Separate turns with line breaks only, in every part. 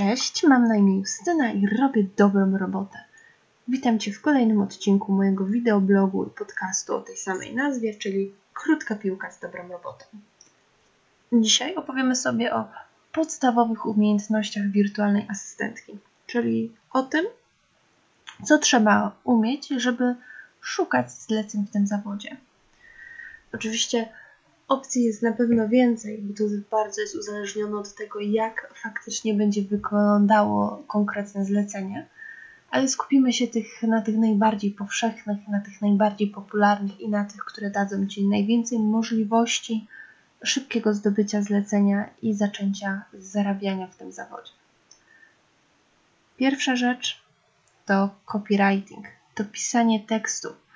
Cześć, mam na imię Justyna i robię dobrą robotę. Witam Cię w kolejnym odcinku mojego wideoblogu i podcastu o tej samej nazwie, czyli Krótka piłka z dobrą robotą. Dzisiaj opowiemy sobie o podstawowych umiejętnościach wirtualnej asystentki, czyli o tym, co trzeba umieć, żeby szukać zleceń w tym zawodzie. Oczywiście Opcji jest na pewno więcej, bo to bardzo jest uzależnione od tego, jak faktycznie będzie wyglądało konkretne zlecenie, ale skupimy się tych, na tych najbardziej powszechnych, na tych najbardziej popularnych i na tych, które dadzą Ci najwięcej możliwości szybkiego zdobycia zlecenia i zaczęcia zarabiania w tym zawodzie. Pierwsza rzecz to copywriting, to pisanie tekstów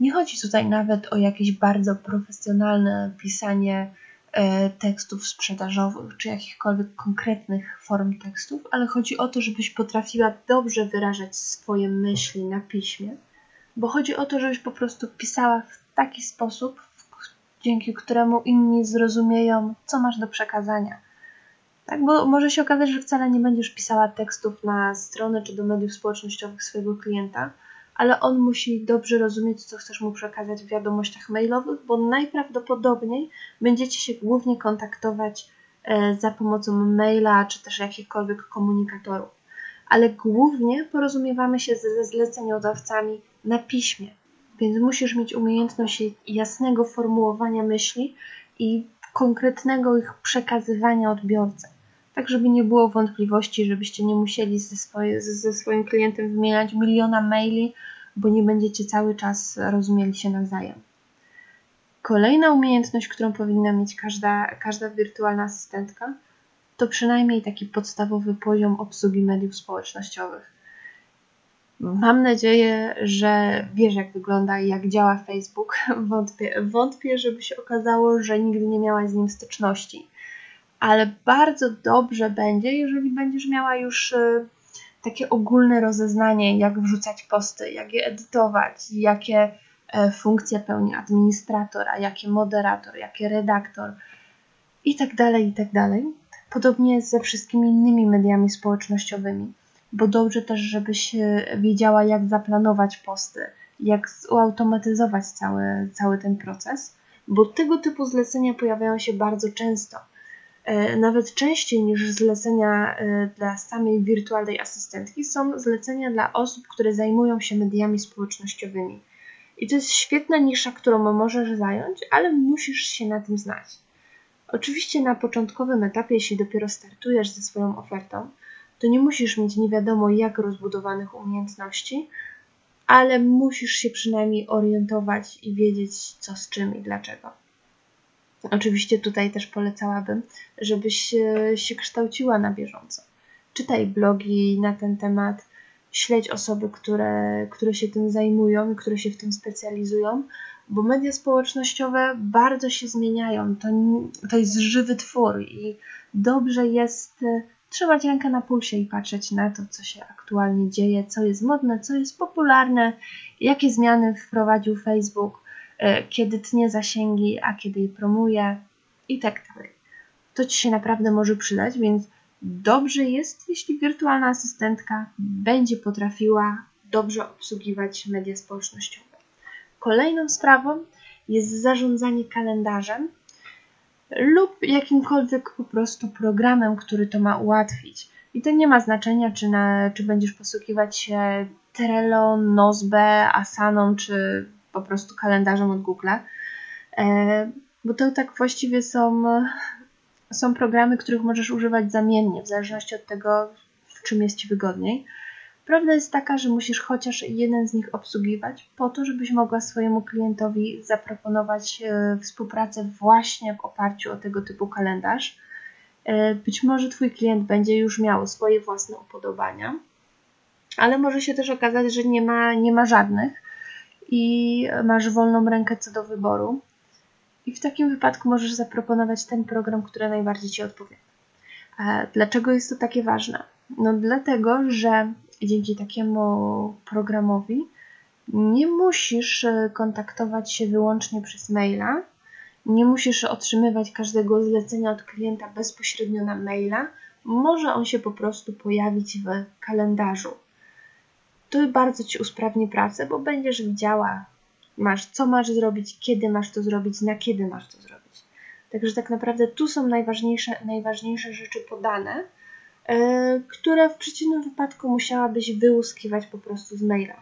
nie chodzi tutaj nawet o jakieś bardzo profesjonalne pisanie e, tekstów sprzedażowych czy jakichkolwiek konkretnych form tekstów, ale chodzi o to, żebyś potrafiła dobrze wyrażać swoje myśli na piśmie, bo chodzi o to, żebyś po prostu pisała w taki sposób, dzięki któremu inni zrozumieją, co masz do przekazania. Tak, bo może się okazać, że wcale nie będziesz pisała tekstów na stronę czy do mediów społecznościowych swojego klienta, ale on musi dobrze rozumieć, co chcesz mu przekazać w wiadomościach mailowych, bo najprawdopodobniej będziecie się głównie kontaktować e, za pomocą maila czy też jakichkolwiek komunikatorów. Ale głównie porozumiewamy się ze zleceniodawcami na piśmie, więc musisz mieć umiejętność jasnego formułowania myśli i konkretnego ich przekazywania odbiorcy. Tak, żeby nie było wątpliwości, żebyście nie musieli ze, swoje, ze swoim klientem wymieniać miliona maili, bo nie będziecie cały czas rozumieli się nawzajem. Kolejna umiejętność, którą powinna mieć każda, każda wirtualna asystentka, to przynajmniej taki podstawowy poziom obsługi mediów społecznościowych. Mam nadzieję, że wiesz, jak wygląda i jak działa Facebook. Wątpię, wątpię, żeby się okazało, że nigdy nie miałaś z nim styczności. Ale bardzo dobrze będzie, jeżeli będziesz miała już y, takie ogólne rozeznanie, jak wrzucać posty, jak je edytować, jakie e, funkcje pełni administrator, a jakie moderator, jakie redaktor i tak dalej, i tak dalej. Podobnie ze wszystkimi innymi mediami społecznościowymi, bo dobrze też, żebyś e, wiedziała, jak zaplanować posty, jak zautomatyzować cały, cały ten proces, bo tego typu zlecenia pojawiają się bardzo często nawet częściej niż zlecenia e, dla samej wirtualnej asystentki są zlecenia dla osób, które zajmują się mediami społecznościowymi. I to jest świetna nisza, którą możesz zająć, ale musisz się na tym znać. Oczywiście na początkowym etapie, jeśli dopiero startujesz ze swoją ofertą, to nie musisz mieć nie wiadomo jak rozbudowanych umiejętności, ale musisz się przynajmniej orientować i wiedzieć co z czym i dlaczego. Oczywiście tutaj też polecałabym, żebyś się kształciła na bieżąco. Czytaj blogi na ten temat, śledź osoby, które, które się tym zajmują i które się w tym specjalizują, bo media społecznościowe bardzo się zmieniają. To, to jest żywy twór i dobrze jest e, trzymać rękę na pulsie i patrzeć na to, co się aktualnie dzieje, co jest modne, co jest popularne, jakie zmiany wprowadził Facebook E, kiedy tnie zasięgi, a kiedy je promuje i tak dalej. To Ci się naprawdę może przydać, więc dobrze jest, jeśli wirtualna asystentka będzie potrafiła dobrze obsługiwać media społecznościowe. Kolejną sprawą jest zarządzanie kalendarzem lub jakimkolwiek po prostu programem, który to ma ułatwić. I to nie ma znaczenia, czy, na, czy będziesz posługiwać się Trello, Nozbe, Asaną, czy po prostu kalendarzem od Google, e, bo to tak właściwie są, są programy, których możesz używać zamiennie, w zależności od tego, w czym jest Ci wygodniej. Prawda jest taka, że musisz chociaż jeden z nich obsługiwać, po to, żebyś mogła swojemu klientowi zaproponować e, współpracę właśnie w oparciu o tego typu kalendarz. E, być może Twój klient będzie już miał swoje własne upodobania, ale może się też okazać, że nie ma, nie ma żadnych i masz wolną rękę co do wyboru. I w takim wypadku możesz zaproponować ten program, który najbardziej Ci odpowiada. Dlaczego jest to takie ważne? No dlatego, że dzięki takiemu programowi nie musisz e, kontaktować się wyłącznie przez maila, nie musisz otrzymywać każdego zlecenia od klienta bezpośrednio na maila, może on się po prostu pojawić w kalendarzu. To bardzo Ci usprawni pracę, bo będziesz widziała, masz, co masz zrobić, kiedy masz to zrobić, na kiedy masz to zrobić. Także tak naprawdę tu są najważniejsze, najważniejsze rzeczy podane, yy, które w przeciwnym wypadku musiałabyś wyłuskiwać po prostu z maila.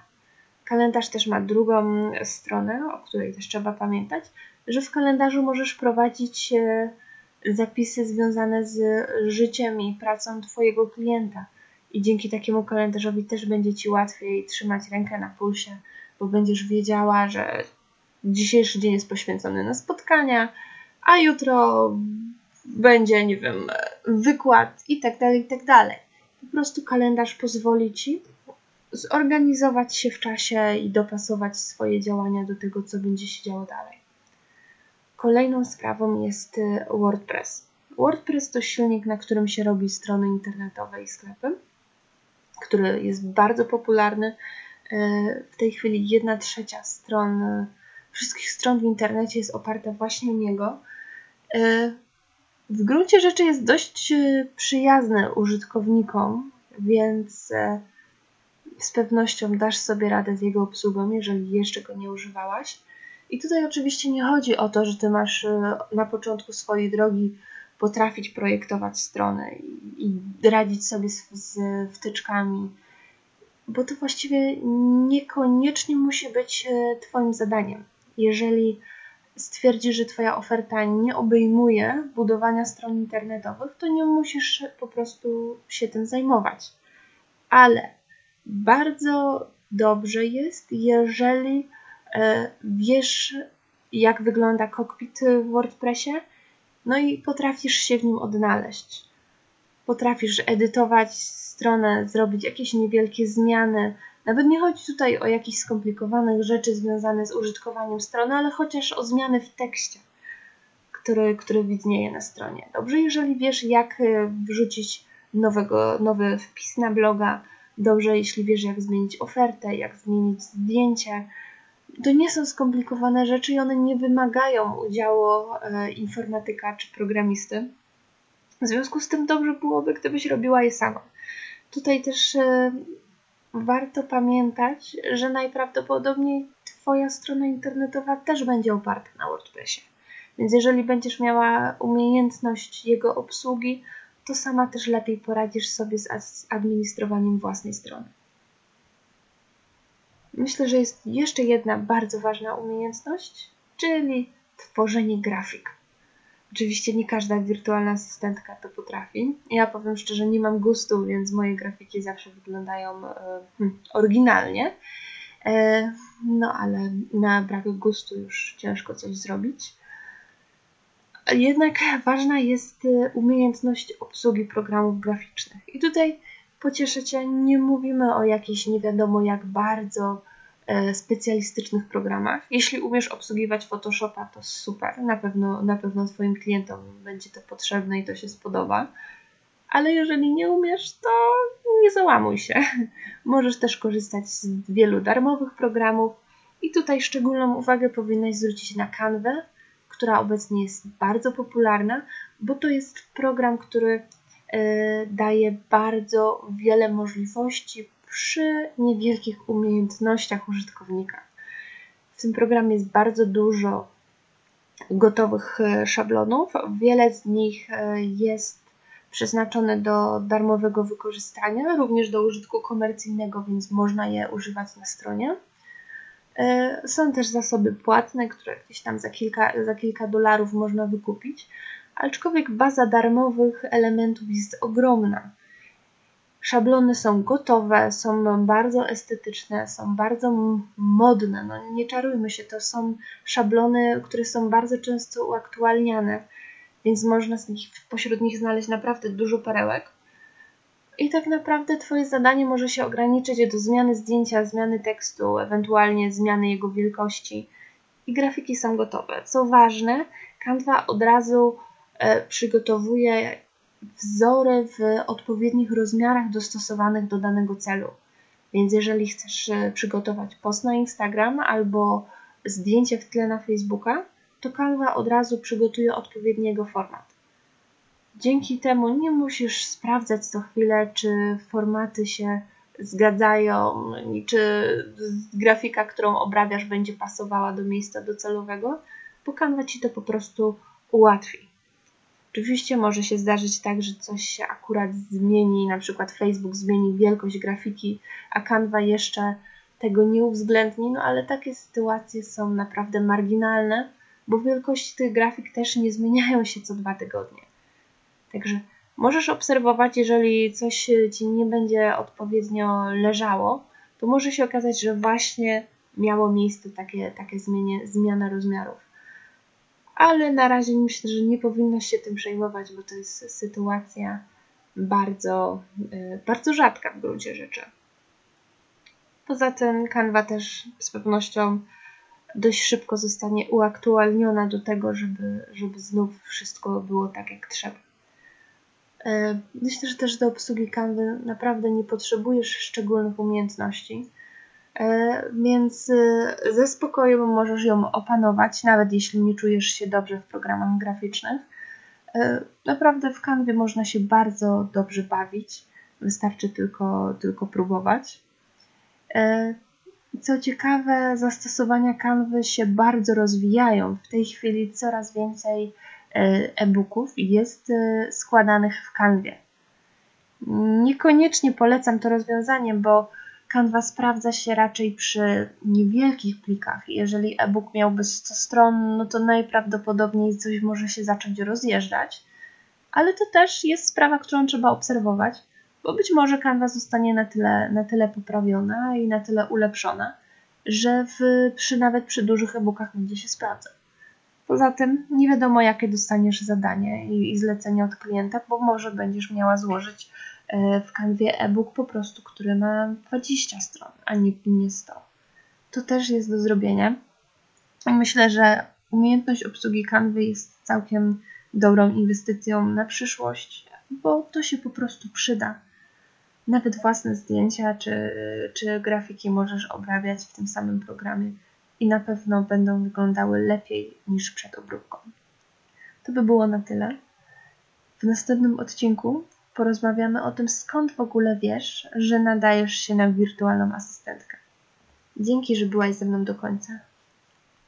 Kalendarz też ma drugą stronę, o której też trzeba pamiętać, że w kalendarzu możesz prowadzić yy, zapisy związane z życiem i pracą Twojego klienta. I dzięki takiemu kalendarzowi też będzie Ci łatwiej trzymać rękę na pulsie, bo będziesz wiedziała, że dzisiejszy dzień jest poświęcony na spotkania, a jutro będzie, nie wiem, wykład i tak dalej, i tak dalej. Po prostu kalendarz pozwoli Ci zorganizować się w czasie i dopasować swoje działania do tego, co będzie się działo dalej. Kolejną sprawą jest y, WordPress. WordPress to silnik, na którym się robi strony internetowe i sklepy, który jest bardzo popularny. Y, w tej chwili jedna trzecia stron, y, wszystkich stron w internecie jest oparta właśnie o niego. W gruncie rzeczy jest dość przyjazny użytkownikom, więc z pewnością dasz sobie radę z jego obsługą, jeżeli jeszcze go nie używałaś. I tutaj oczywiście nie chodzi o to, że ty masz e, na początku swojej drogi potrafić projektować strony i, radzić sobie z, z wtyczkami, bo to właściwie niekoniecznie musi być e, Twoim zadaniem. Jeżeli stwierdzisz, że Twoja oferta nie obejmuje budowania stron internetowych, to nie musisz po prostu się tym zajmować. Ale bardzo dobrze jest, jeżeli E, wiesz, jak wygląda kokpit w WordPressie, no i potrafisz się w nim odnaleźć. Potrafisz edytować stronę, zrobić jakieś niewielkie zmiany. Nawet nie chodzi tutaj o jakieś skomplikowane rzeczy związane z użytkowaniem strony, ale chociaż o zmiany w tekście, który, który widnieje na stronie. Dobrze, jeżeli wiesz, jak e, wrzucić nowego, nowy wpis na bloga, dobrze, jeśli wiesz, jak zmienić ofertę, jak zmienić zdjęcie, to nie są skomplikowane rzeczy i one nie wymagają udziału e, informatyka czy programisty. W związku z tym dobrze byłoby, gdybyś robiła je sama. Tutaj też e, warto pamiętać, że najprawdopodobniej Twoja strona internetowa też będzie oparta na WordPressie. Więc jeżeli będziesz miała umiejętność jego obsługi, to sama też lepiej poradzisz sobie z administrowaniem własnej strony. Myślę, że jest jeszcze jedna bardzo ważna umiejętność, czyli tworzenie grafik. Oczywiście nie każda wirtualna asystentka to potrafi. Ja powiem szczerze, nie mam gustu, więc moje grafiki zawsze wyglądają e, hmm, oryginalnie. E, no ale na brak gustu już ciężko coś zrobić. Jednak ważna jest e, umiejętność obsługi programów graficznych. I tutaj pocieszę Cię, nie mówimy o jakichś nie wiadomo jak bardzo E, specjalistycznych programach. Jeśli umiesz obsługiwać Photoshopa, to super. Na pewno, na pewno Twoim klientom będzie to potrzebne i to się spodoba. Ale jeżeli nie umiesz, to nie załamuj się. Możesz też korzystać z wielu darmowych programów. I tutaj szczególną uwagę powinnaś zwrócić na Canwę, która obecnie jest bardzo popularna, bo to jest program, który daje bardzo wiele możliwości przy niewielkich umiejętnościach użytkownika. W tym programie jest bardzo dużo gotowych e, szablonów. Wiele z nich e, jest przeznaczone do darmowego wykorzystania, również do użytku komercyjnego, więc można je używać na stronie. Są też zasoby płatne, które gdzieś tam za kilka, za kilka dolarów można wykupić, aczkolwiek baza darmowych elementów jest ogromna. Szablony są gotowe, są bardzo estetyczne, są bardzo modne. No nie czarujmy się, to są szablony, które są bardzo często uaktualniane, więc można z nich, pośród nich znaleźć naprawdę dużo perełek. I tak naprawdę Twoje zadanie może się ograniczyć do zmiany zdjęcia, zmiany tekstu, ewentualnie zmiany jego wielkości. I grafiki są gotowe. Co ważne, Canva od razu przygotowuje wzory w odpowiednich rozmiarach dostosowanych do danego celu. Więc jeżeli chcesz e, przygotować post na Instagram albo zdjęcie w tle na Facebooka, to Canva od razu przygotuje odpowiedniego format. Dzięki temu nie musisz sprawdzać co chwilę, czy formaty się zgadzają, czy grafika, którą obrabiasz, będzie pasowała do miejsca docelowego, bo Canva ci to po prostu ułatwi. Oczywiście może się zdarzyć tak, że coś się akurat zmieni, na przykład Facebook zmieni wielkość grafiki, a Canva jeszcze tego nie uwzględni, no ale takie sytuacje są naprawdę marginalne, bo wielkości tych grafik też nie zmieniają się co dwa tygodnie. Także możesz obserwować, jeżeli coś ci nie będzie odpowiednio leżało, to może się okazać, że właśnie miało miejsce takie, takie zmianie, zmiana rozmiarów ale na razie myślę, że nie powinno się tym przejmować, bo to jest sytuacja bardzo, y, bardzo rzadka w gruncie rzeczy. Poza tym Canva też z pewnością dość szybko zostanie uaktualniona do tego, żeby, żeby znów wszystko było tak jak trzeba. Y, myślę, że też do obsługi Canva naprawdę nie potrzebujesz szczególnych umiejętności. E, więc e, ze spokojem możesz ją opanować, nawet jeśli nie czujesz się dobrze w programach graficznych. E, naprawdę w Canwie można się bardzo dobrze bawić, wystarczy tylko, tylko próbować. Co ciekawe, zastosowania Canwy się bardzo rozwijają. W tej chwili coraz więcej e-booków jest składanych w Canwie. Niekoniecznie polecam to rozwiązanie, bo Canva sprawdza się raczej przy niewielkich plikach. Jeżeli e-book miałby 100 stron, no to najprawdopodobniej coś może się zacząć rozjeżdżać. Ale to też jest sprawa, którą trzeba obserwować, bo być może Canva zostanie na tyle, na tyle poprawiona i na tyle ulepszona, że w, przy, nawet przy dużych e-bookach będzie się sprawdzał. Poza tym nie wiadomo, jakie dostaniesz zadanie i, i zlecenie od klienta, bo może będziesz miała złożyć w kanwie e-book po prostu, który ma 20 stron, a nie, nie 100. To też jest do zrobienia. Myślę, że umiejętność obsługi kanwy jest całkiem dobrą inwestycją na przyszłość, bo to się po prostu przyda. Nawet własne zdjęcia czy, czy grafiki możesz obrabiać w tym samym programie i na pewno będą wyglądały lepiej niż przed obróbką. To by było na tyle. W następnym odcinku porozmawiamy o tym, skąd w ogóle wiesz, że nadajesz się na wirtualną asystentkę. Dzięki, że byłaś ze mną do końca.